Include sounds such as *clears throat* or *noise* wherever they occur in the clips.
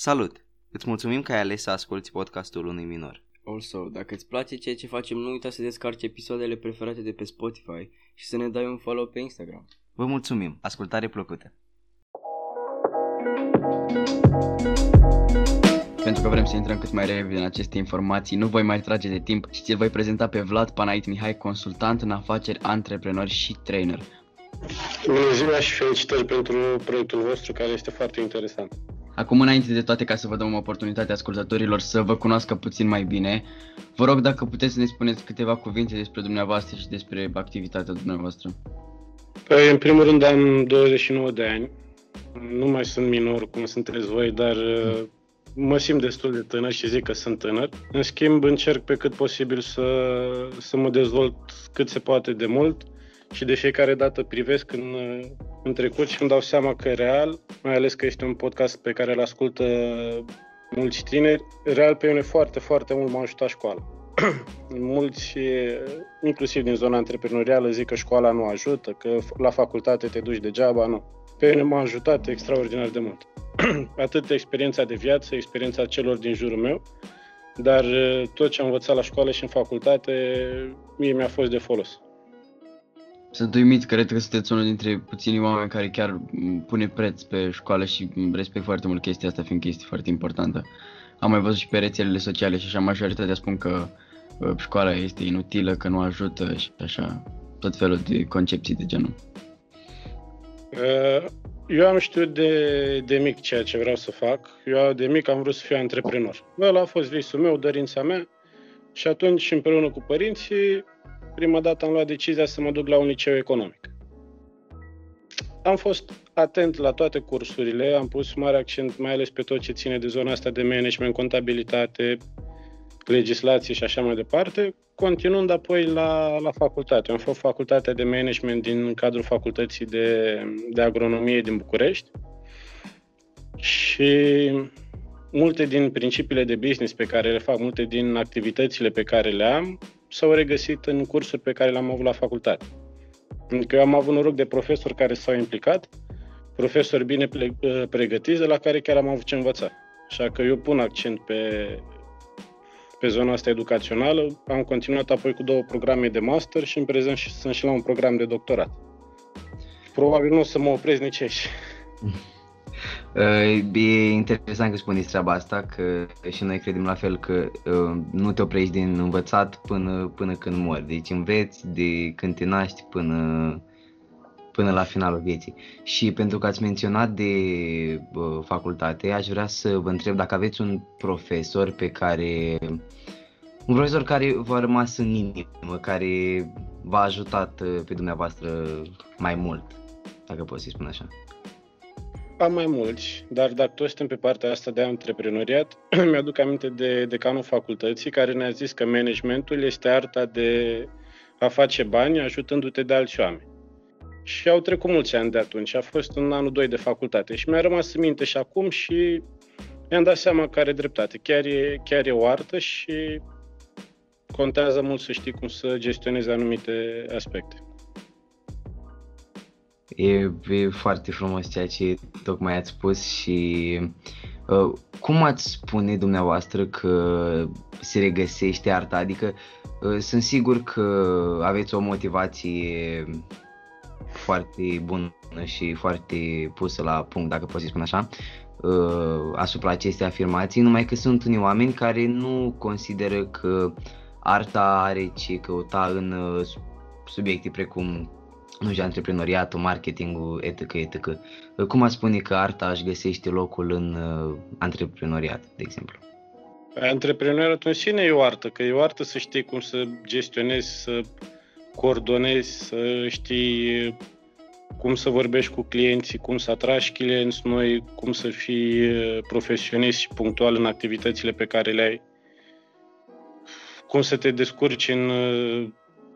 Salut! Îți mulțumim că ai ales să asculti podcastul unui minor. Also, dacă îți place ceea ce facem, nu uita să descarci episoadele preferate de pe Spotify și să ne dai un follow pe Instagram. Vă mulțumim! Ascultare plăcută! Pentru că vrem să intrăm cât mai repede în aceste informații, nu voi mai trage de timp și ți-l voi prezenta pe Vlad Panait Mihai, consultant în afaceri, antreprenor și trainer. Bună ziua și felicitări pentru proiectul vostru care este foarte interesant. Acum, înainte de toate, ca să vă dăm oportunitatea ascultătorilor să vă cunoască puțin mai bine, vă rog dacă puteți să ne spuneți câteva cuvinte despre dumneavoastră și despre activitatea dumneavoastră. Păi, în primul rând am 29 de ani, nu mai sunt minor cum sunteți voi, dar uh, mă simt destul de tânăr și zic că sunt tânăr. În schimb, încerc pe cât posibil să, să mă dezvolt cât se poate de mult și de fiecare dată privesc în, în trecut și îmi dau seama că real, mai ales că este un podcast pe care îl ascultă mulți tineri, real pe mine foarte, foarte mult m-a ajutat școala. *clears throat* mulți, inclusiv din zona antreprenorială, zic că școala nu ajută, că la facultate te duci degeaba, nu. Pe mine m-a ajutat extraordinar de mult. *clears throat* Atât experiența de viață, experiența celor din jurul meu, dar tot ce am învățat la școală și în facultate, mie mi-a fost de folos. Sunt uimit, cred că sunteți unul dintre puținii oameni care chiar pune preț pe școală și respect foarte mult chestia asta, fiindcă este foarte importantă. Am mai văzut și pe rețelele sociale și așa majoritatea spun că școala este inutilă, că nu ajută și așa, tot felul de concepții de genul. Uh, eu am știut de, de mic ceea ce vreau să fac. Eu de mic am vrut să fiu antreprenor. Ăla a fost visul meu, dorința mea și atunci împreună cu părinții prima dată am luat decizia să mă duc la un liceu economic. Am fost atent la toate cursurile, am pus mare accent mai ales pe tot ce ține de zona asta de management, contabilitate, legislație și așa mai departe, continuând apoi la, la facultate. Am fost facultatea de management din cadrul facultății de, de agronomie din București și multe din principiile de business pe care le fac, multe din activitățile pe care le am, s-au regăsit în cursuri pe care le-am avut la facultate. Adică eu am avut noroc de profesori care s-au implicat, profesori bine ă, pregătiți, de la care chiar am avut ce învăța. Așa că eu pun accent pe, pe zona asta educațională. Am continuat apoi cu două programe de master și în prezent sunt și la un program de doctorat. Probabil nu o să mă opresc nici aici. *laughs* E interesant că spuneți treaba asta, că și noi credem la fel că uh, nu te oprești din învățat până, până când mori. Deci înveți de când te naști până, până la finalul vieții. Și pentru că ați menționat de uh, facultate, aș vrea să vă întreb dacă aveți un profesor pe care un profesor care v-a rămas în inimă, care v-a ajutat uh, pe dumneavoastră mai mult, dacă pot să-i spun așa. Am mai mulți, dar dacă toți suntem pe partea asta de antreprenoriat, *clears throat* mi-aduc aminte de decanul facultății care ne-a zis că managementul este arta de a face bani ajutându-te de alți oameni. Și au trecut mulți ani de atunci, a fost în anul 2 de facultate și mi-a rămas în minte și acum și mi-am dat seama că are dreptate. Chiar e, chiar e o artă și contează mult să știi cum să gestionezi anumite aspecte. E, e foarte frumos ceea ce tocmai ați spus și uh, cum ați spune dumneavoastră că se regăsește arta? Adică uh, sunt sigur că aveți o motivație foarte bună și foarte pusă la punct, dacă pot să spun așa, uh, asupra acestei afirmații, numai că sunt unii oameni care nu consideră că arta are ce căuta în uh, subiecte precum nu știu, antreprenoriatul, marketingul, etc., etc. Cum ați spune că arta își găsește locul în uh, antreprenoriat, de exemplu? Antreprenoriatul în sine e o artă, că e o artă să știi cum să gestionezi, să coordonezi, să știi cum să vorbești cu clienții, cum să atragi clienți noi, cum să fii uh, profesionist și punctual în activitățile pe care le ai, cum să te descurci în uh,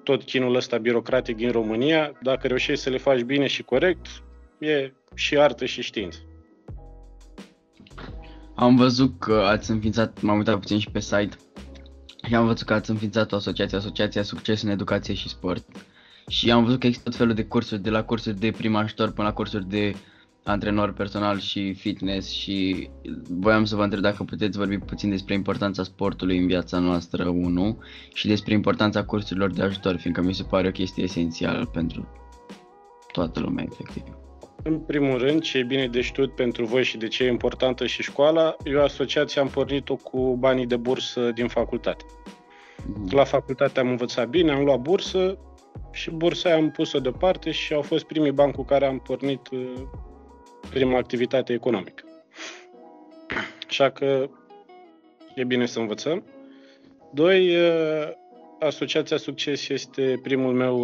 tot chinul ăsta birocratic din România, dacă reușești să le faci bine și corect, e și artă și știință. Am văzut că ați înființat, m-am uitat puțin și pe site, și am văzut că ați înființat o asociație, Asociația Succes în Educație și Sport. Și am văzut că există tot felul de cursuri, de la cursuri de prim ajutor până la cursuri de antrenor personal și fitness și voiam să vă întreb dacă puteți vorbi puțin despre importanța sportului în viața noastră, 1, și despre importanța cursurilor de ajutor, fiindcă mi se pare o chestie esențială pentru toată lumea, efectiv. În primul rând, ce e bine de știut pentru voi și de ce e importantă și școala, eu asociația am pornit-o cu banii de bursă din facultate. Mm. La facultate am învățat bine, am luat bursă și bursa aia am pus-o deoparte și au fost primii bani cu care am pornit uh, prima activitate economică. Așa că e bine să învățăm. Doi, uh, Asociația Succes este primul meu,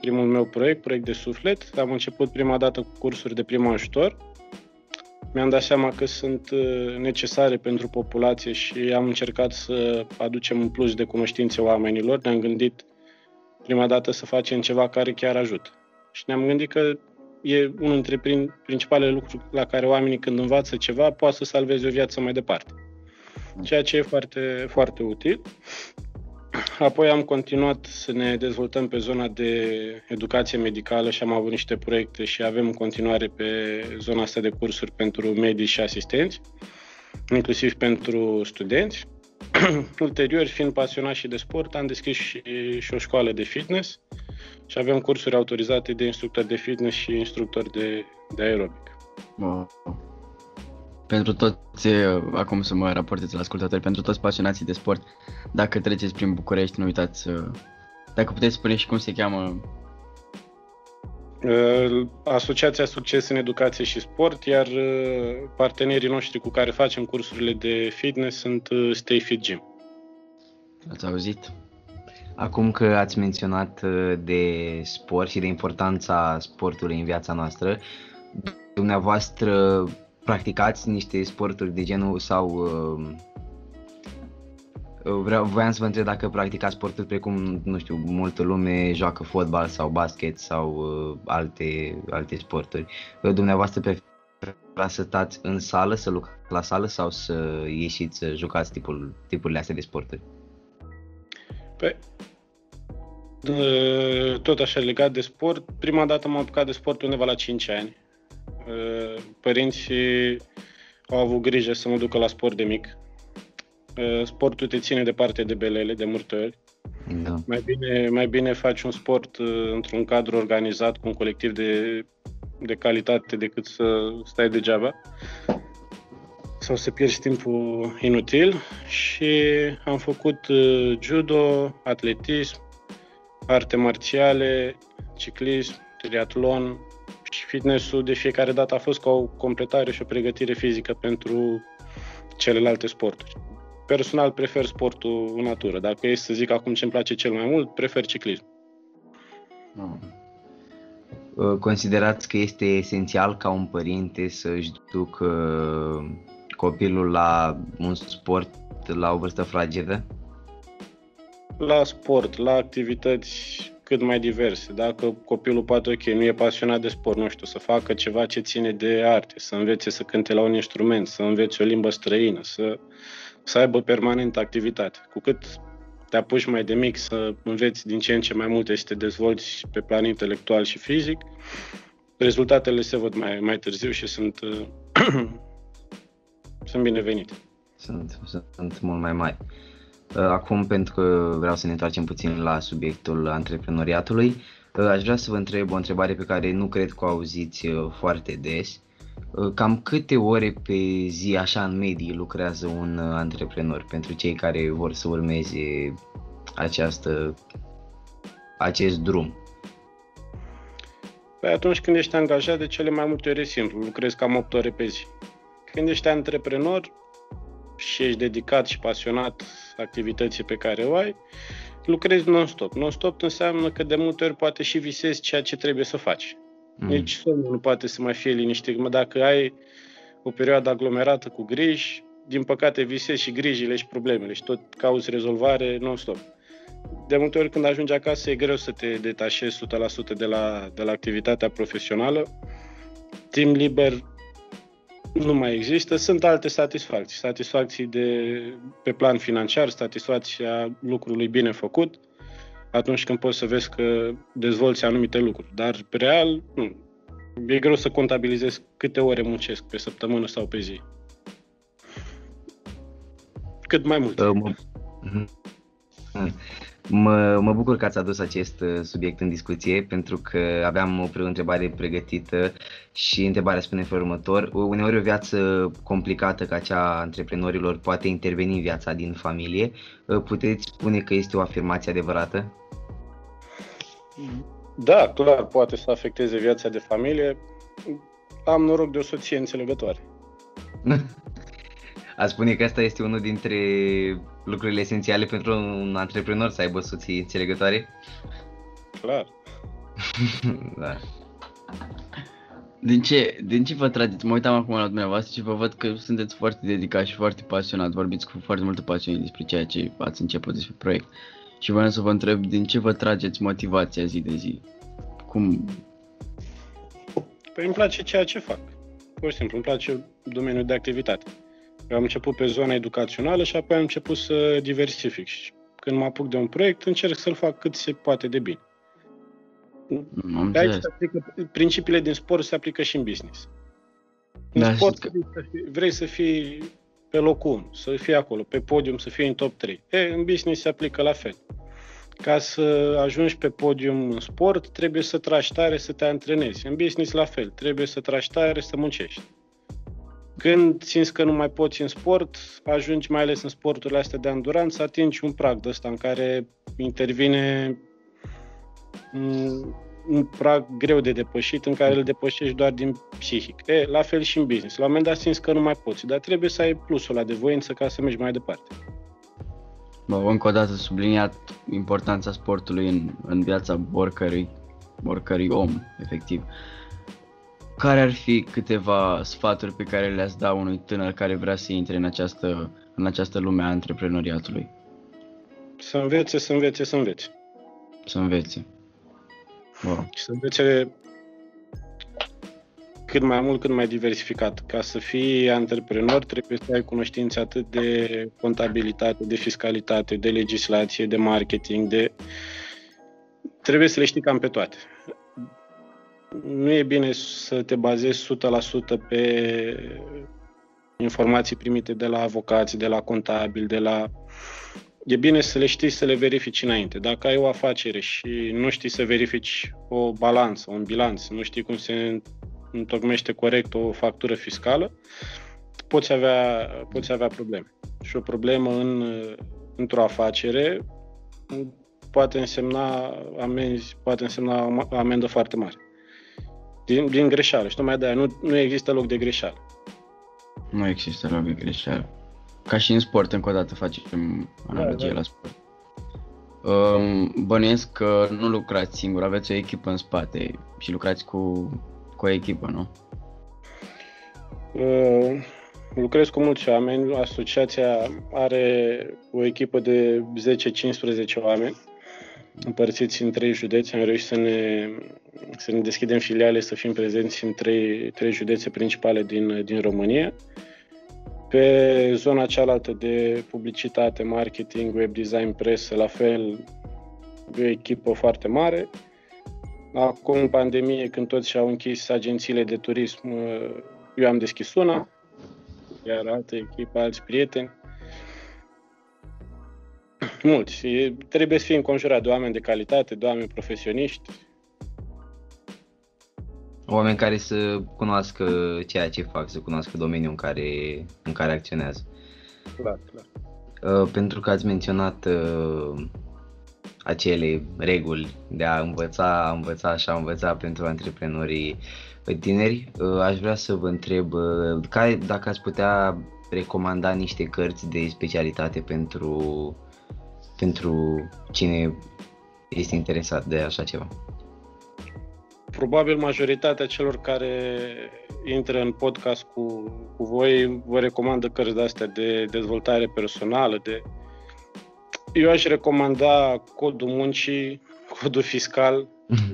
primul meu proiect, proiect de suflet. Am început prima dată cu cursuri de prim ajutor. Mi-am dat seama că sunt uh, necesare pentru populație și am încercat să aducem un plus de cunoștințe oamenilor. Ne-am gândit prima dată să facem ceva care chiar ajută. Și ne-am gândit că e unul dintre principalele lucruri la care oamenii când învață ceva poate să salveze o viață mai departe. Ceea ce e foarte, foarte util. Apoi am continuat să ne dezvoltăm pe zona de educație medicală și am avut niște proiecte și avem în continuare pe zona asta de cursuri pentru medici și asistenți, inclusiv pentru studenți. *clears throat* Ulterior, fiind pasionat și de sport, am deschis și, și o școală de fitness și avem cursuri autorizate de instructor de fitness și instructor de, de aerobic. Wow pentru toți, acum să mă raportez la ascultători, pentru toți pasionații de sport, dacă treceți prin București, nu uitați, dacă puteți spune și cum se cheamă Asociația Succes în Educație și Sport, iar partenerii noștri cu care facem cursurile de fitness sunt Stay Fit Gym. Ați auzit? Acum că ați menționat de sport și de importanța sportului în viața noastră, dumneavoastră practicați niște sporturi de genul sau uh, vreau, voiam să vă întreb dacă practicați sporturi precum, nu știu, multă lume joacă fotbal sau basket sau uh, alte, alte sporturi. Uh, dumneavoastră preferați să stați în sală, să lucrați la sală sau să ieșiți să jucați tipul, tipurile astea de sporturi? Păi, tot așa legat de sport, prima dată m-am apucat de sport undeva la 5 ani Uh, părinții au avut grijă să mă ducă la sport de mic. Uh, sportul te ține departe de belele, de multe ori. Da. Mai, bine, mai bine faci un sport uh, într-un cadru organizat cu un colectiv de, de calitate decât să stai degeaba sau să pierzi timpul inutil și am făcut judo, atletism, arte marțiale, ciclism, triatlon, și fitnessul de fiecare dată a fost ca o completare și o pregătire fizică pentru celelalte sporturi. Personal prefer sportul în natură. Dacă e să zic acum ce îmi place cel mai mult, prefer ciclism. Uh, considerați că este esențial ca un părinte să-și ducă copilul la un sport la o vârstă fragedă? La sport, la activități cât mai diverse. Dacă copilul poate, ok, nu e pasionat de sport, nu știu, să facă ceva ce ține de arte, să învețe să cânte la un instrument, să învețe o limbă străină, să, să aibă permanent activitate. Cu cât te apuci mai de mic să înveți din ce în ce mai multe și te dezvolți pe plan intelectual și fizic, rezultatele se văd mai, mai târziu și sunt, *clears throat* sunt binevenite. Sunt, sunt mult mai mari. Uh, acum, pentru că vreau să ne întoarcem puțin la subiectul antreprenoriatului, uh, aș vrea să vă întreb o întrebare pe care nu cred că o auziți uh, foarte des. Cam câte ore pe zi, așa în medie, lucrează un antreprenor pentru cei care vor să urmeze această, acest drum? Păi atunci când ești angajat, de cele mai multe ori e simplu, lucrezi cam 8 ore pe zi. Când ești antreprenor, și ești dedicat și pasionat activității pe care o ai, lucrezi non-stop. Non-stop înseamnă că de multe ori poate și visezi ceea ce trebuie să faci. Mm. Deci somnul nu poate să mai fie liniștit. Mă, dacă ai o perioadă aglomerată cu griji, din păcate visezi și grijile și problemele și tot cauți rezolvare non-stop. De multe ori când ajungi acasă e greu să te detașezi 100% de la, de la activitatea profesională. Timp liber nu mai există. Sunt alte satisfacții. Satisfacții de, pe plan financiar, satisfacția lucrului bine făcut, atunci când poți să vezi că dezvolți anumite lucruri. Dar, pe real, nu. e greu să contabilizez câte ore muncesc pe săptămână sau pe zi. Cât mai mult. Uh, mă... Mhm. Mă, mă bucur că ați adus acest uh, subiect în discuție pentru că aveam o întrebare pregătită și întrebarea spune în felul următor. Uneori o viață complicată ca cea a antreprenorilor poate interveni în viața din familie. Uh, puteți spune că este o afirmație adevărată? Da, clar, poate să afecteze viața de familie. Am noroc de o soție înțelegătoare. *laughs* A spune că asta este unul dintre lucrurile esențiale pentru un antreprenor să aibă soții înțelegătoare? Clar. *laughs* da. Din ce, din ce vă trageți? Mă uitam acum la dumneavoastră și vă văd că sunteți foarte dedicați și foarte pasionat. Vorbiți cu foarte multă pasiune despre ceea ce ați început despre proiect. Și vreau să vă întreb din ce vă trageți motivația zi de zi? Cum? Păi îmi place ceea ce fac. Pur și simplu, îmi place domeniul de activitate. Eu am început pe zona educațională și apoi am început să diversific. Și când mă apuc de un proiect, încerc să-l fac cât se poate de bine. Am de aici se aplică, principiile din sport se aplică și în business. În da, sport că... vrei, să fii, vrei să fii pe locul 1, să fii acolo, pe podium, să fii în top 3. E, în business se aplică la fel. Ca să ajungi pe podium în sport, trebuie să tragi tare, să te antrenezi. În business la fel, trebuie să tragi tare, să muncești. Când simți că nu mai poți în sport, ajungi mai ales în sporturile astea de anduranță, atingi un prag de ăsta în care intervine un prag greu de depășit, în care îl depășești doar din psihic. E, la fel și în business. La un moment dat simți că nu mai poți, dar trebuie să ai plusul ăla de voință ca să mergi mai departe. Bă, încă o dată subliniat importanța sportului în, în viața oricărui, oricărui om, efectiv. Care ar fi câteva sfaturi pe care le-ați da unui tânăr care vrea să intre în această, în această lume a antreprenoriatului? Să învețe, să învețe, să învețe. Să învețe. Wow. Și să învețe cât mai mult, cât mai diversificat. Ca să fii antreprenor, trebuie să ai cunoștințe atât de contabilitate, de fiscalitate, de legislație, de marketing, de... Trebuie să le știi cam pe toate nu e bine să te bazezi 100% pe informații primite de la avocați, de la contabili, de la... E bine să le știi să le verifici înainte. Dacă ai o afacere și nu știi să verifici o balanță, un bilanț, nu știi cum se întocmește corect o factură fiscală, poți avea, poți avea probleme. Și o problemă în, într-o afacere poate însemna amenzi, poate însemna amendă foarte mare din, din greșeală. Și tocmai de nu, nu există loc de greșeală. Nu există loc de greșeală. Ca și în sport, încă o dată facem analogie da, da. la sport. Um, bănuiesc că nu lucrați singur, aveți o echipă în spate și lucrați cu, cu o echipă, nu? Uh, lucrez cu mulți oameni. Asociația are o echipă de 10-15 oameni împărțiți în trei județe. Am reușit să ne, să ne deschidem filiale, să fim prezenți în trei, trei județe principale din, din România. Pe zona cealaltă de publicitate, marketing, web design, presă, la fel, e o echipă foarte mare. Acum, în pandemie, când toți și-au închis agențiile de turism, eu am deschis una, iar altă echipă, alți prieteni mulți. Trebuie să fii înconjurat de oameni de calitate, de oameni profesioniști. Oameni care să cunoască ceea ce fac, să cunoască domeniul în care, în care acționează. Clar, clar. Uh, pentru că ați menționat uh, acele reguli de a învăța, a învăța și a învăța pentru antreprenorii tineri, uh, aș vrea să vă întreb uh, care, dacă ați putea recomanda niște cărți de specialitate pentru pentru cine este interesat de așa ceva? Probabil majoritatea celor care intră în podcast cu, cu voi vă recomandă cărți de astea de dezvoltare personală, de eu aș recomanda codul muncii, codul fiscal. *laughs*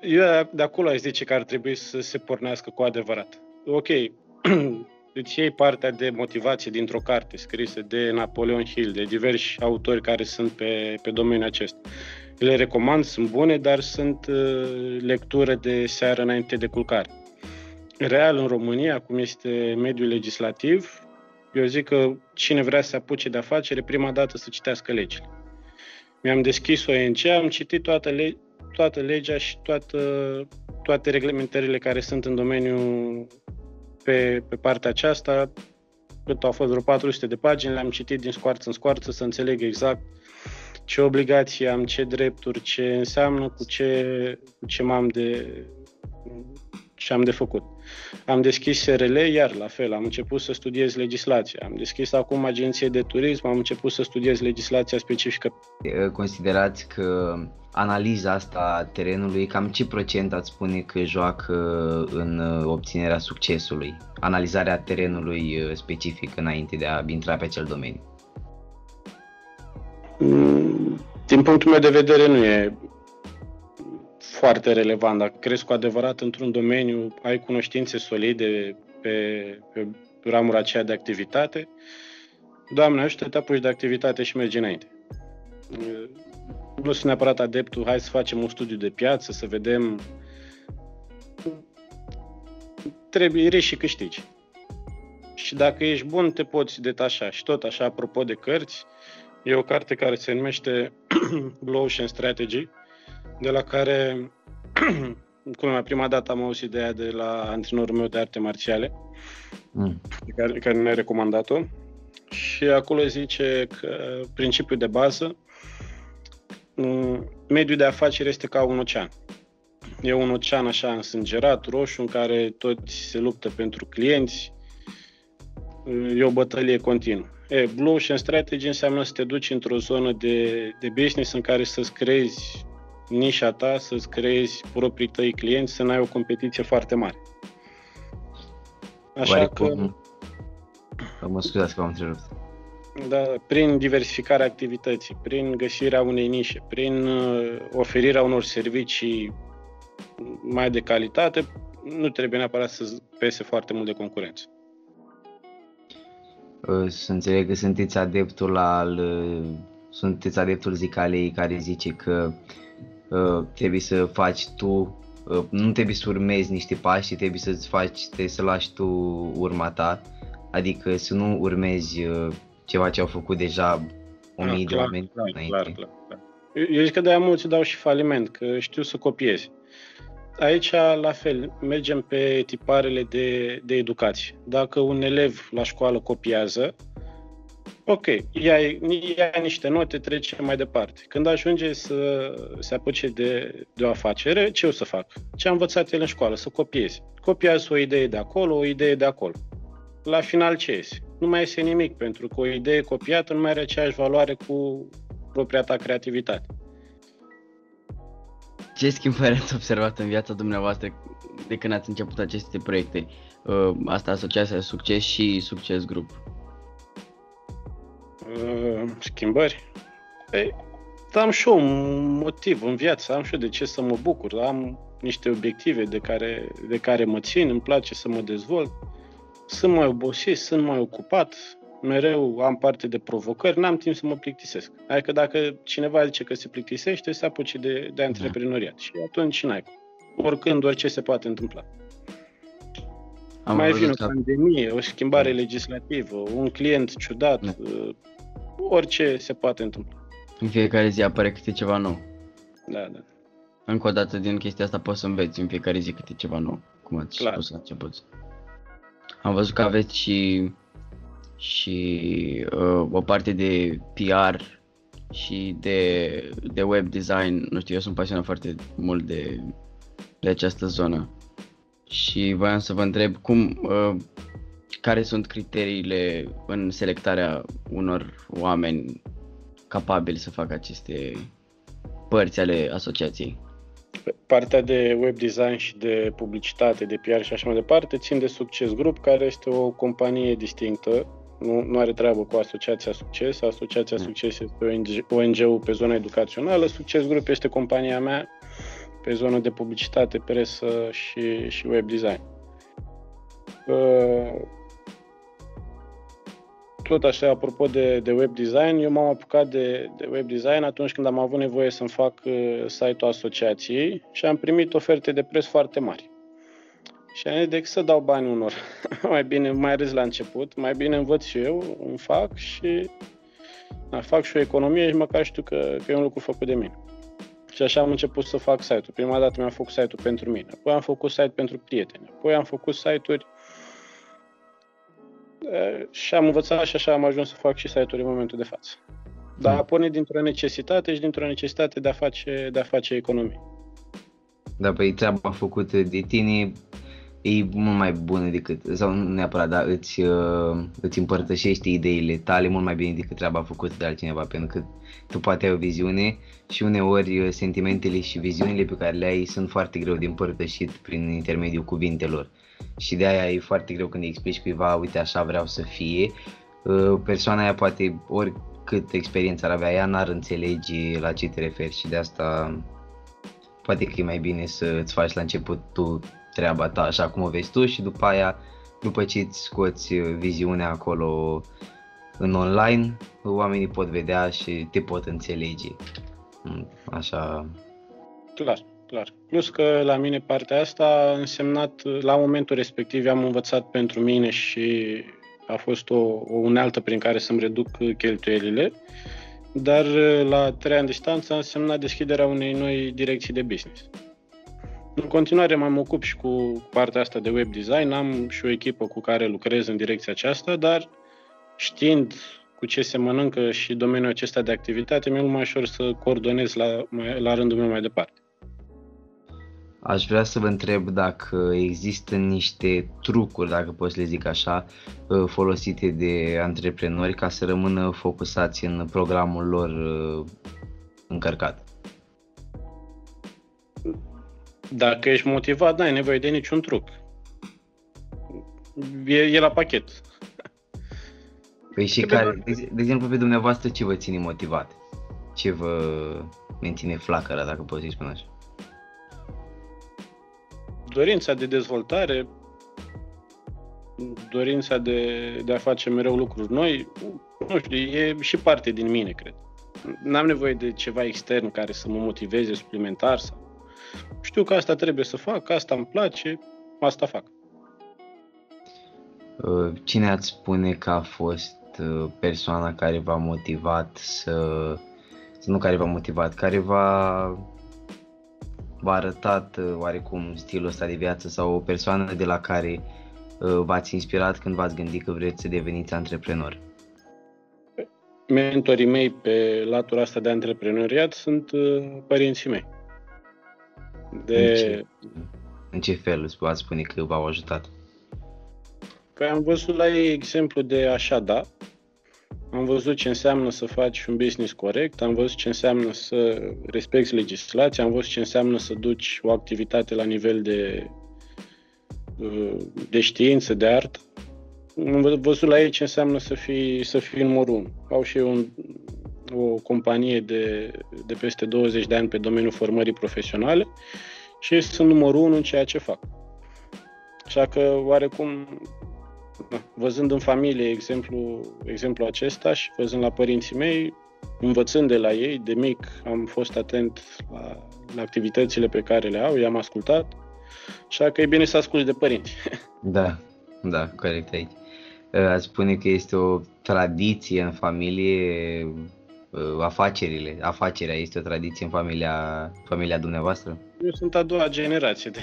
Eu de acolo aș zice că ar trebui să se pornească cu adevărat. Ok, *clears throat* îți iei partea de motivație dintr-o carte scrisă de Napoleon Hill, de diversi autori care sunt pe, pe domeniul acesta. le recomand, sunt bune, dar sunt uh, lectură de seară înainte de culcare. Real, în România, cum este mediul legislativ, eu zic că cine vrea să se apuce de afacere, prima dată să citească legile. Mi-am deschis ONG, am citit toată, le- toată legea și toată, toate reglementările care sunt în domeniu pe, pe partea aceasta. Cât au fost vreo 400 de pagini, le-am citit din scoarță în scoarță să înțeleg exact ce obligații am, ce drepturi, ce înseamnă, cu ce, cu ce m-am de, ce am de făcut. Am deschis SRL, iar la fel, am început să studiez legislația. Am deschis acum agenție de turism, am început să studiez legislația specifică. Considerați că analiza asta a terenului, cam ce procent ați spune că joacă în obținerea succesului? Analizarea terenului specific înainte de a intra pe acel domeniu? Din punctul meu de vedere nu e foarte relevant. Dacă crezi cu adevărat într-un domeniu, ai cunoștințe solide pe, pe ramura aceea de activitate, Doamne ajută, te apuci de activitate și mergi înainte. Nu sunt neapărat adeptul, hai să facem un studiu de piață, să vedem. Trebuie ieși și câștigi. Și dacă ești bun, te poți detașa. Și tot așa, apropo de cărți, e o carte care se numește *clears throat* Blue Ocean Strategy, de la care, *clears throat* cum mai prima dată am auzit ideea de la antrenorul meu de arte marțiale, mm. care, care ne-a recomandat-o. Și acolo zice că principiul de bază, mm, mediul de afaceri este ca un ocean. E un ocean așa însângerat, roșu, în care toți se luptă pentru clienți. E o bătălie continuă. E, Blue Ocean Strategy înseamnă să te duci într-o zonă de, de business în care să-ți creezi nișa ta, să-ți creezi proprii tăi clienți, să n-ai o competiție foarte mare. Așa Oare că... Cum... Mă scuzați că am întrerupt. Da, prin diversificarea activității, prin găsirea unei nișe, prin uh, oferirea unor servicii mai de calitate, nu trebuie neapărat să pese foarte mult de concurență. Să înțeleg că sunteți adeptul al sunteți adeptul zicalei care zice că uh, trebuie să faci tu uh, nu trebuie să urmezi niște pași, trebuie să-ți faci, trebuie să lași tu urma ta, adică să nu urmezi uh, ceva ce au făcut deja o mii de oameni clar, înainte. Clar, clar, clar. Eu zic că de-aia mulți dau și faliment, că știu să copiezi. Aici, la fel, mergem pe tiparele de, de educație. Dacă un elev la școală copiază, ok, ia, ia niște note, trece mai departe. Când ajunge să se apuce de, de o afacere, ce o să fac? Ce a învățat el în școală? Să copieze. Copiază o idee de acolo, o idee de acolo. La final ce iese? Nu mai iese nimic, pentru că o idee copiată nu mai are aceeași valoare cu propria ta creativitate. Ce schimbări ați observat în viața dumneavoastră de când ați început aceste proiecte? Uh, asta Asociația Succes și Succes Group. Uh, schimbări? Păi, am și eu un motiv în viață, am și eu de ce să mă bucur, am niște obiective de care, de care mă țin, îmi place să mă dezvolt. Sunt mai obosit, sunt mai ocupat, mereu am parte de provocări, n-am timp să mă plictisesc. Adică dacă cineva zice că se plictisește, se apuce de, de da. antreprenoriat și atunci n-ai Oricând, orice se poate întâmpla. Am mai vine o pandemie, o schimbare da. legislativă, un client ciudat, da. Uh, orice se poate întâmpla. În fiecare zi apare câte ceva nou. Da, da. Încă o dată din chestia asta poți să înveți în fiecare zi câte ceva nou, cum ați Clar. spus la început. Am văzut că aveți și și uh, o parte de PR și de, de web design, nu știu, eu sunt pasionat foarte mult de, de această zonă și voiam să vă întreb cum, uh, care sunt criteriile în selectarea unor oameni capabili să facă aceste părți ale asociației? Partea de web design și de publicitate, de PR și așa mai departe țin de Succes Group, care este o companie distinctă nu, nu are treabă cu Asociația Succes. Asociația mm. Succes este ONG, ONG-ul pe zona educațională. Succes Group este compania mea pe zona de publicitate, presă și, și web design. Uh, tot așa, apropo de, de web design, eu m-am apucat de, de web design atunci când am avut nevoie să-mi fac uh, site-ul asociației și am primit oferte de preț foarte mari. Și am zis, decât să dau bani unor, *laughs* mai bine, mai râs la început, mai bine învăț și eu, îmi fac și da, fac și o economie și măcar știu că, că e un lucru făcut de mine. Și așa am început să fac site-ul. Prima dată mi-am făcut site-ul pentru mine, apoi am făcut site pentru prieteni, apoi am făcut site-uri și am învățat și așa am ajuns să fac și site-uri în momentul de față. Dar a pornit dintr-o necesitate și dintr-o necesitate de a face, de a face economie. Da, păi treaba făcută de tine e mult mai bună decât, sau nu neapărat, dar îți, uh, îți împărtășește ideile tale mult mai bine decât treaba făcută de altcineva, pentru că tu poate ai o viziune și uneori uh, sentimentele și viziunile pe care le ai sunt foarte greu de împărtășit prin intermediul cuvintelor. Și de aia e foarte greu când îi explici cuiva, uite așa vreau să fie, uh, persoana aia poate oricât experiență ar avea ea, n-ar înțelege la ce te referi și de asta poate că e mai bine să îți faci la început tu treaba ta așa cum o vezi tu și după aia, după ce îți scoți viziunea acolo în online, oamenii pot vedea și te pot înțelege. Mm, așa. Clar, clar. Plus că la mine partea asta a însemnat, la momentul respectiv am învățat pentru mine și a fost o, o unealtă prin care să-mi reduc cheltuielile, dar la trei ani distanță a însemnat deschiderea unei noi direcții de business. În continuare mă ocup și cu partea asta de web design, am și o echipă cu care lucrez în direcția aceasta, dar știind cu ce se mănâncă și domeniul acesta de activitate, mi-e mult mai ușor să coordonez la, la rândul meu mai departe. Aș vrea să vă întreb dacă există niște trucuri, dacă pot să le zic așa, uh, folosite de antreprenori ca să rămână focusați în programul lor uh, încărcat. Dacă ești motivat, n-ai nevoie de niciun truc. E, e la pachet. Păi și care, de, de exemplu, pe dumneavoastră ce vă ține motivat? Ce vă menține flacăra, dacă pot să-i spun așa? Dorința de dezvoltare, dorința de, de a face mereu lucruri noi, nu știu, e și parte din mine, cred. N-am nevoie de ceva extern care să mă motiveze suplimentar sau știu că asta trebuie să fac, că asta îmi place, asta fac. Uh, cine ați spune că a fost uh, persoana care v-a motivat să, nu care v-a motivat, care v-a, v-a arătat uh, oarecum stilul ăsta de viață sau o persoană de la care v-ați inspirat când v-ați gândit că vreți să deveniți antreprenor? Mentorii mei pe latura asta de antreprenoriat sunt părinții mei. De... În, ce, în ce fel îți poate spune că v-au ajutat? Păi am văzut la ei exemplu de așa da, am văzut ce înseamnă să faci un business corect, am văzut ce înseamnă să respecti legislația, am văzut ce înseamnă să duci o activitate la nivel de, de știință, de artă. Am văzut la ei ce înseamnă să fii, să fii numărul unu. Au și un, o companie de, de peste 20 de ani pe domeniul formării profesionale și sunt numărul unu în ceea ce fac. Așa că, oarecum, văzând în familie exemplu, exemplu acesta și văzând la părinții mei, învățând de la ei, de mic am fost atent la, la activitățile pe care le au, i-am ascultat, așa că e bine să asculti de părinți. *laughs* Da, da, corect aici. Ați spune că este o tradiție în familie Uh, afacerile, afacerea este o tradiție în familia, familia dumneavoastră? Eu sunt a doua generație de...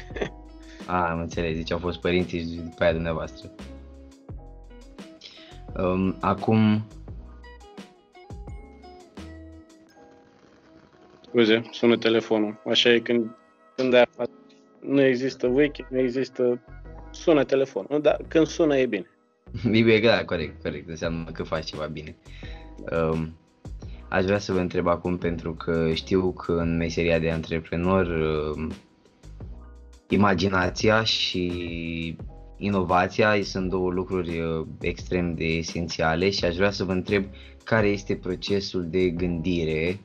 A, *laughs* am înțeles, deci au fost părinții și după aia dumneavoastră. Um, acum... Scuze, sună telefonul. Așa e când, când ai nu există wiki, nu există... Sună telefonul, dar când sună e bine. E *laughs* bine, da, corect, corect. Înseamnă că faci ceva bine. Um, Aș vrea să vă întreb acum pentru că știu că în meseria de antreprenor uh, imaginația și inovația sunt două lucruri uh, extrem de esențiale și aș vrea să vă întreb care este procesul de gândire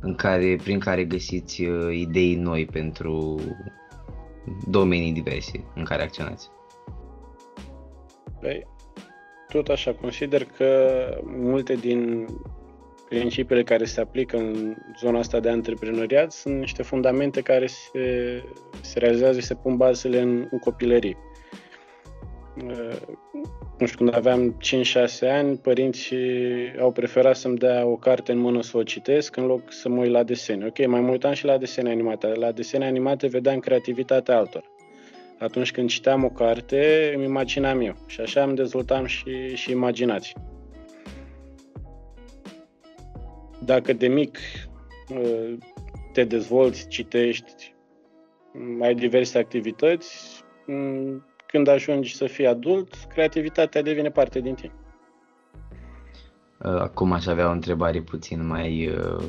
în care, prin care găsiți uh, idei noi pentru domenii diverse în care acționați. Păi, tot așa, consider că multe din principiile care se aplică în zona asta de antreprenoriat sunt niște fundamente care se, se realizează și se pun bazele în, în copilărie. Uh, nu știu, când aveam 5-6 ani, părinții au preferat să-mi dea o carte în mână să o citesc în loc să mă uit la desene. Ok, mai mă uitam și la desene animate. La desene animate vedeam creativitatea altor. Atunci când citeam o carte, îmi imaginam eu și așa îmi dezvoltam și, și imaginații. Dacă de mic uh, te dezvolți, citești, ai diverse activități, mm, când ajungi să fii adult, creativitatea devine parte din tine. Uh, acum aș avea o întrebare puțin mai, uh,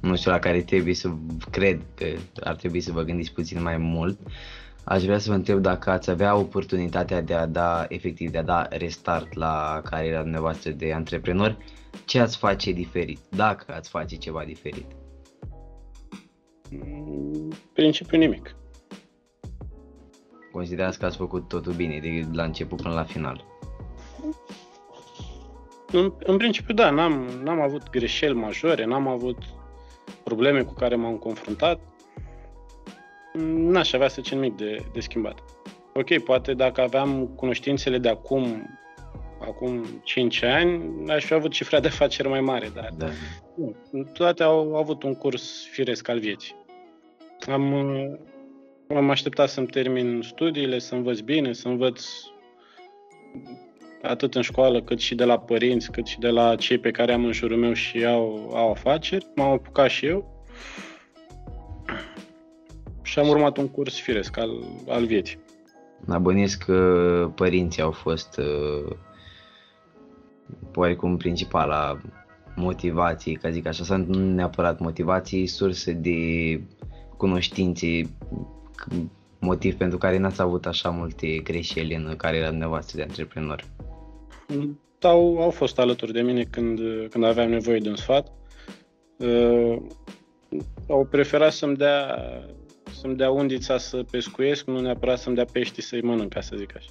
nu știu, la care trebuie să cred că ar trebui să vă gândiți puțin mai mult. Aș vrea să vă întreb dacă ați avea oportunitatea de a da, efectiv, de a da restart la cariera dumneavoastră de antreprenor, ce ați face diferit, dacă ați face ceva diferit? În principiu nimic. Considerați că ați făcut totul bine, de la început până la final? În, în principiu, da, n-am, n-am avut greșeli majore, n-am avut probleme cu care m-am confruntat. N-aș avea să ce nimic de, de schimbat. Ok, poate dacă aveam cunoștințele de acum, acum 5 ani, aș fi avut cifra de afaceri mai mare, dar da. nu, toate au avut un curs firesc al vieții. Am, am așteptat să-mi termin studiile, să învăț bine, să învăț atât în școală, cât și de la părinți, cât și de la cei pe care am în jurul meu și au, au afaceri. M-am apucat și eu și am urmat un curs firesc al, al vieții. Abănesc că părinții au fost uh, oarecum principala motivație, ca zic așa, sau nu neapărat motivații, surse de cunoștințe motiv pentru care n-ați avut așa multe greșeli în cariera dumneavoastră de antreprenor? Au, au fost alături de mine când, când aveam nevoie de un sfat. Uh, au preferat să-mi dea, să-mi dea undița să pescuiesc, nu neapărat să-mi dea pești să-i mănânc, ca să zic așa.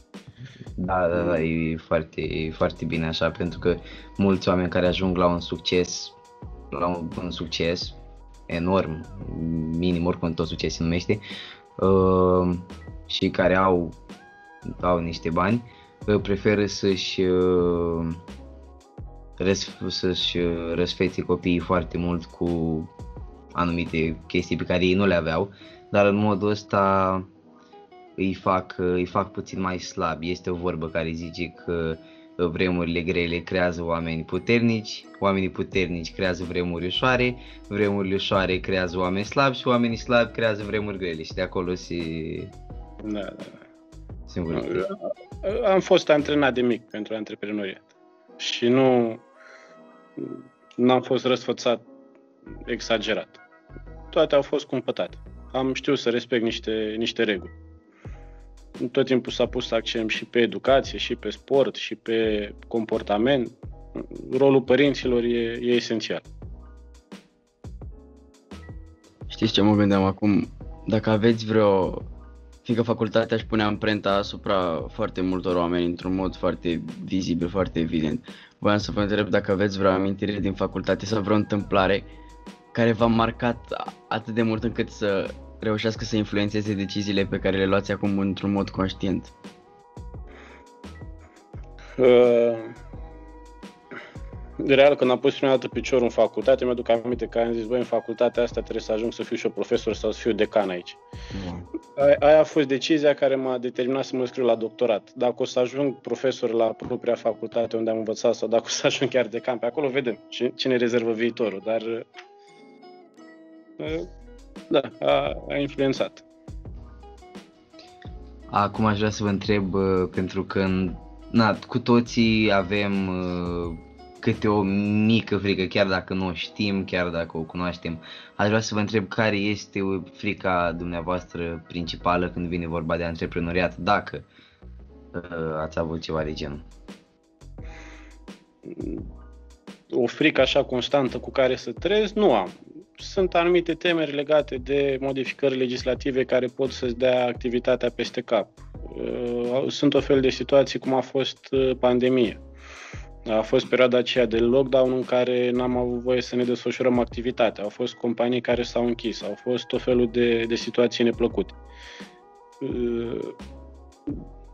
Da, da, da, e foarte, e foarte bine așa, pentru că mulți oameni care ajung la un succes, la un, un succes enorm, minim, oricum tot succes se numește, uh, și care au, au niște bani, uh, preferă să-și uh, să-și uh, răsfețe copiii foarte mult cu anumite chestii pe care ei nu le aveau, dar în modul ăsta îi fac, îi fac puțin mai slabi. Este o vorbă care zice că vremurile grele creează oameni puternici, oamenii puternici creează vremuri ușoare, vremurile ușoare creează oameni slabi și oamenii slabi creează vremuri grele și de acolo se... Da, da, da. Singur. Am fost antrenat de mic pentru antreprenoriat și nu n-am fost răsfățat exagerat. Toate au fost cumpătate. Am știut să respect niște, niște reguli tot timpul s-a pus accent și pe educație, și pe sport, și pe comportament. Rolul părinților e, e esențial. Știți ce mă gândeam acum? Dacă aveți vreo... Fiindcă facultatea își pune amprenta asupra foarte multor oameni într-un mod foarte vizibil, foarte evident. Voiam să vă întreb dacă aveți vreo amintire din facultate sau vreo întâmplare care v-a marcat atât de mult încât să reușească să influențeze deciziile pe care le luați acum într-un mod conștient? Uh, real, când am pus prima dată piciorul în facultate, mi-aduc aminte că am zis, băi, în facultatea asta trebuie să ajung să fiu și eu profesor sau să fiu decan aici. Mm. Aia a fost decizia care m-a determinat să mă scriu la doctorat. Dacă o să ajung profesor la propria facultate unde am învățat sau dacă o să ajung chiar decan pe acolo, vedem cine rezervă viitorul. Dar uh, da, a, a influențat. Acum aș vrea să vă întreb, uh, pentru că na, cu toții avem uh, câte o mică frică, chiar dacă nu o știm, chiar dacă o cunoaștem. Aș vrea să vă întreb care este frica dumneavoastră principală când vine vorba de antreprenoriat, dacă uh, ați avut ceva de genul. O frică așa constantă cu care să trăiesc, nu am sunt anumite temeri legate de modificări legislative care pot să-ți dea activitatea peste cap. Uh, sunt o fel de situații cum a fost uh, pandemia. A fost perioada aceea de lockdown în care n-am avut voie să ne desfășurăm activitatea. Au fost companii care s-au închis, au fost tot felul de, de situații neplăcute.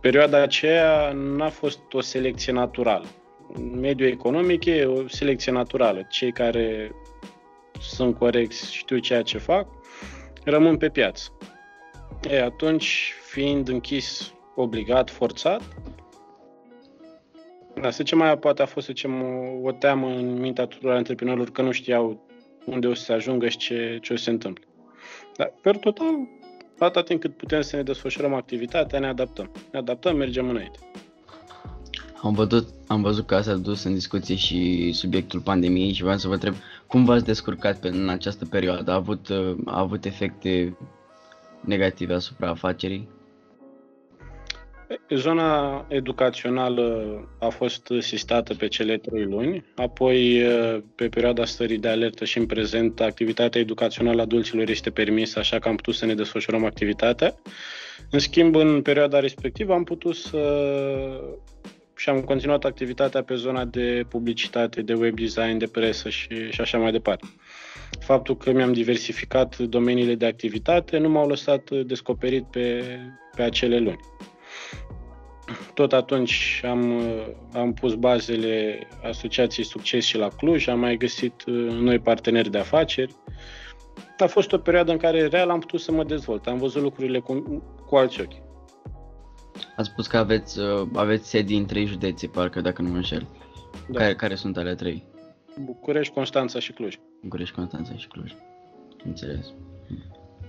Perioada aceea n-a fost o selecție naturală. În mediul economic e o selecție naturală. Cei care sunt corecți, știu ceea ce fac, rămân pe piață. E, atunci, fiind închis obligat, forțat, da, să ce mai poate a fost, să ce o, o teamă în mintea tuturor antreprenorilor că nu știau unde o să se ajungă și ce, ce o să se întâmple. Dar, per total, atâta timp cât putem să ne desfășurăm activitatea, ne adaptăm. Ne adaptăm, mergem înainte. Am văzut, am văzut că ați adus în discuție și subiectul pandemiei și vreau să vă întreb cum v-ați descurcat pe, în această perioadă? A avut, a avut efecte negative asupra afacerii? Zona educațională a fost sistată pe cele trei luni, apoi pe perioada stării de alertă și în prezent activitatea educațională adulților este permisă, așa că am putut să ne desfășurăm activitatea. În schimb, în perioada respectivă am putut să și am continuat activitatea pe zona de publicitate, de web design, de presă și, și așa mai departe. Faptul că mi-am diversificat domeniile de activitate nu m-au lăsat descoperit pe, pe acele luni. Tot atunci am, am pus bazele Asociației Succes și la Cluj, am mai găsit uh, noi parteneri de afaceri. A fost o perioadă în care real am putut să mă dezvolt, am văzut lucrurile cu, cu alți ochi. Ați spus că aveți, uh, aveți sedii în trei județe, parcă, dacă nu mă înșel. Da. Care, care sunt ale trei? București, Constanța și Cluj. București, Constanța și Cluj. Înțeles.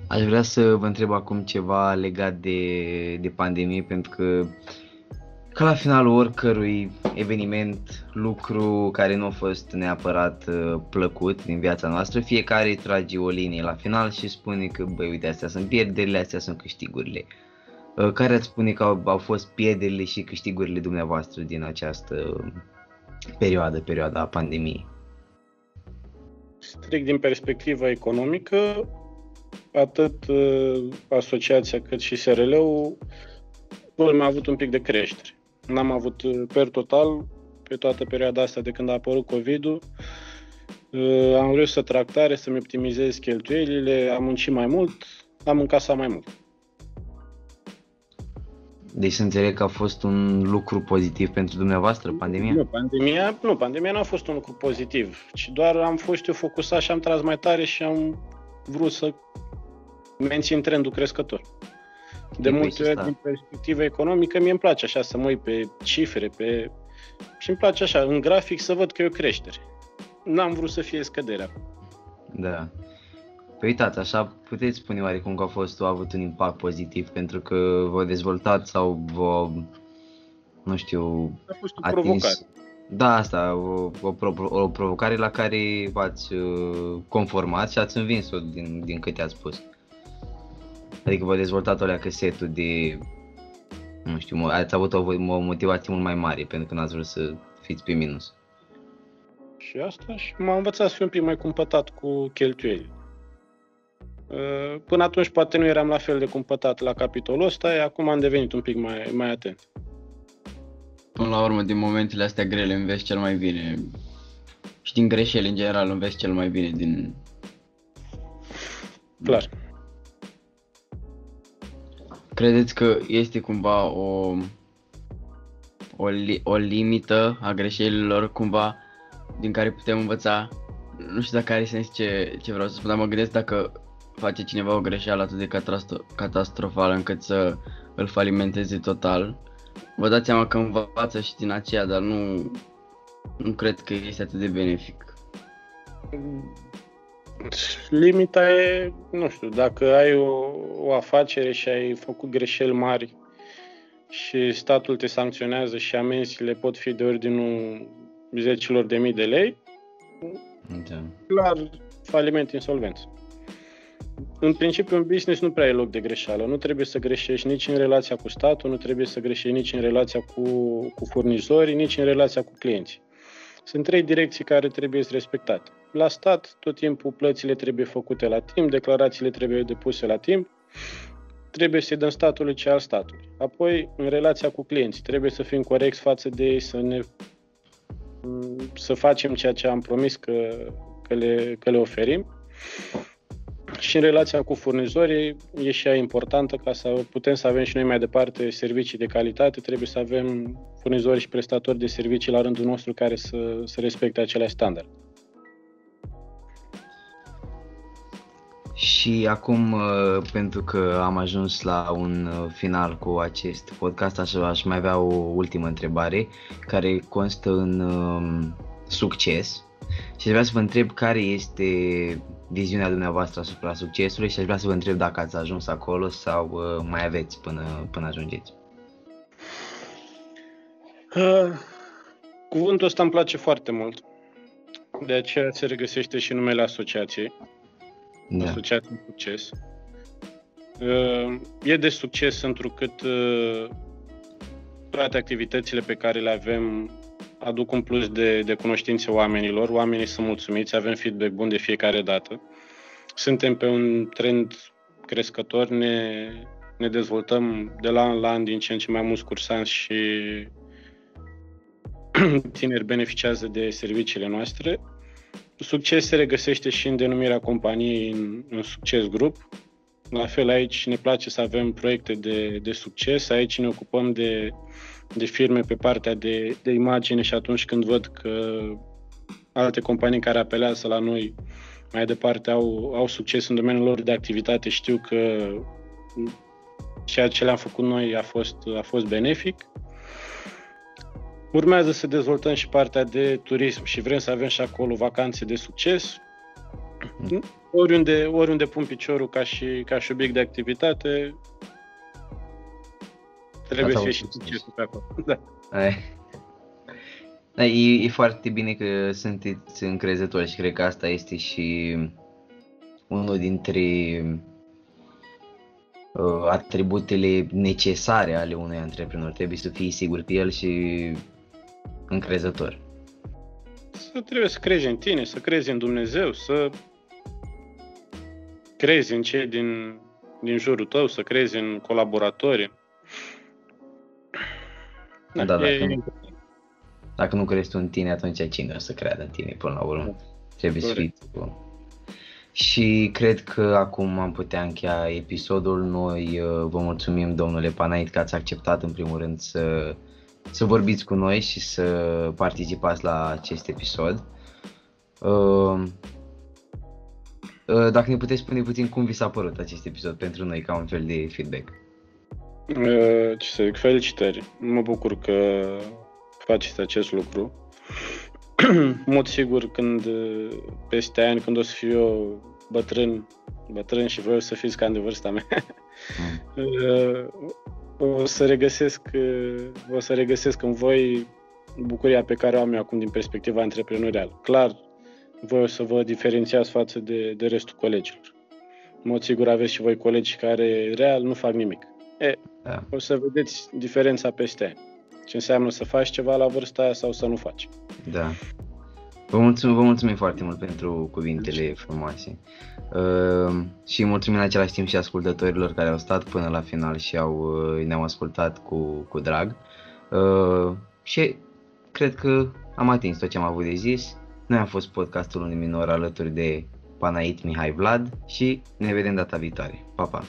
Aș vrea să vă întreb acum ceva legat de, de pandemie, pentru că ca la finalul oricărui eveniment, lucru care nu a fost neapărat uh, plăcut din viața noastră, fiecare trage o linie la final și spune că, băi, uite, astea sunt pierderile, astea sunt câștigurile. Uh, care ați spune că au, au fost pierderile și câștigurile dumneavoastră din această perioadă, perioada pandemiei? Strict din perspectiva economică, atât uh, asociația cât și SRL-ul am avut un pic de creștere. N-am avut uh, per total, pe toată perioada asta de când a apărut COVID-ul, uh, am reușit să tractare, să-mi optimizez cheltuielile, am muncit mai mult, am încasat mai mult. Deci să înțeleg că a fost un lucru pozitiv pentru dumneavoastră, pandemia? Nu, pandemia nu, pandemia nu a fost un lucru pozitiv, ci doar am fost eu focusat și am tras mai tare și am vrut să mențin trendul crescător. De multe ori, din perspectivă economică, mie îmi place așa să mă uit pe cifre, pe... și îmi place așa, în grafic, să văd că e o creștere. N-am vrut să fie scăderea. Da. Păi uitați, așa puteți spune oarecum că a fost, a avut un impact pozitiv pentru că vă dezvoltat sau vă, nu știu, a fost o atins... provocare. Da, asta, o, o, o provocare la care v-ați uh, conformat și ați învins-o din, din câte ați spus. Adică v-a dezvoltat o leacă setul de, nu știu, ați avut o, o motivație mult mai mare pentru că n-ați vrut să fiți pe minus. Și asta și m-a învățat să fiu un pic mai cumpătat cu cheltuieli. Uh, până atunci poate nu eram la fel de cumpătat la capitolul ăsta, acum am devenit un pic mai, mai atent. Până la urmă, din momentele astea grele înveți cel mai bine și din greșeli în general înveți cel mai bine din... Clar. Credeți că este cumva o, o, li, o limită a greșelilor cumva din care putem învăța? Nu știu dacă are sens ce, ce vreau să spun, dar mă gândesc dacă face cineva o greșeală atât de catastrofală încât să îl falimenteze total, vă dați seama că învață și din aceea, dar nu, nu cred că este atât de benefic. Limita e, nu știu, dacă ai o, o afacere și ai făcut greșeli mari și statul te sancționează și amenziile pot fi de ordinul zecilor de mii de lei, da. clar, faliment insolvență în principiu, în business nu prea e loc de greșeală. Nu trebuie să greșești nici în relația cu statul, nu trebuie să greșești nici în relația cu, cu furnizorii, nici în relația cu clienții. Sunt trei direcții care trebuie respectate. La stat, tot timpul plățile trebuie făcute la timp, declarațiile trebuie depuse la timp, trebuie să-i dăm statului ce al statului. Apoi, în relația cu clienții, trebuie să fim corecți față de ei, să ne să facem ceea ce am promis că, că, le, că le oferim. Și în relația cu furnizorii e și ea importantă ca să putem să avem și noi mai departe servicii de calitate, trebuie să avem furnizori și prestatori de servicii la rândul nostru care să, să respecte aceleași standarde. Și acum, uh, pentru că am ajuns la un uh, final cu acest podcast, aș, aș mai avea o ultimă întrebare care constă în um, succes. Și aș vrea să vă întreb care este viziunea dumneavoastră asupra succesului și aș vrea să vă întreb dacă ați ajuns acolo sau uh, mai aveți până, până ajungeți. Uh, cuvântul ăsta îmi place foarte mult. De aceea se regăsește și numele asociației da. asociat în succes. Uh, e de succes întrucât uh, toate activitățile pe care le avem aduc un plus de, de cunoștințe oamenilor, oamenii sunt mulțumiți, avem feedback bun de fiecare dată. Suntem pe un trend crescător, ne, ne dezvoltăm de la an la an din ce în ce mai mulți cursanți și *clears throat* tineri beneficiază de serviciile noastre Succes se regăsește și în denumirea companiei în, în Succes Group. La fel aici ne place să avem proiecte de, de succes, aici ne ocupăm de, de firme pe partea de, de imagine și atunci când văd că alte companii care apelează la noi mai departe au, au succes în domeniul lor de activitate, știu că ceea ce le-am făcut noi a fost, a fost benefic. Urmează să dezvoltăm și partea de turism și vrem să avem și acolo vacanțe de succes. Oriunde, oriunde pun piciorul ca și, ca și obiect de activitate, trebuie să fie și succesul pe acolo. Da. Da, e, e foarte bine că sunteți încrezători și cred că asta este și unul dintre uh, atributele necesare ale unui antreprenor. Trebuie să fii sigur pe el și încrezător? Să trebuie să crezi în tine, să crezi în Dumnezeu, să crezi în cei din, din jurul tău, să crezi în colaboratori. Da, da dacă, e... nu, dacă nu crezi tu în tine, atunci cine o să creadă în tine până la urmă? Da. Trebuie să fii tu. Și cred că acum am putea încheia episodul. Noi uh, vă mulțumim, domnule Panait, că ați acceptat în primul rând să să vorbiți cu noi și să participați la acest episod. Uh, uh, dacă ne puteți spune puțin cum vi s-a părut acest episod pentru noi, ca un fel de feedback. Uh, ce să zic, felicitări. Mă bucur că faceți acest lucru. *clears throat* mod sigur, când peste ani, când o să fiu eu bătrân, bătrân și voi o să fiți cam de vârsta mea, mm. *laughs* o să regăsesc, o să regăsesc în voi bucuria pe care o am eu acum din perspectiva antreprenorială. Clar, voi o să vă diferențiați față de, de restul colegilor. În mod sigur aveți și voi colegi care real nu fac nimic. E, da. o să vedeți diferența peste ani. Ce înseamnă să faci ceva la vârsta aia sau să nu faci. Da. Vă mulțumim, vă mulțumim foarte mult pentru cuvintele frumoase. Uh, și mulțumim în același timp și ascultătorilor care au stat până la final și au, uh, ne-au ascultat cu, cu drag. Uh, și cred că am atins tot ce am avut de zis. Noi am fost podcastul unui minor alături de Panait Mihai Vlad și ne vedem data viitoare. Pa, pa!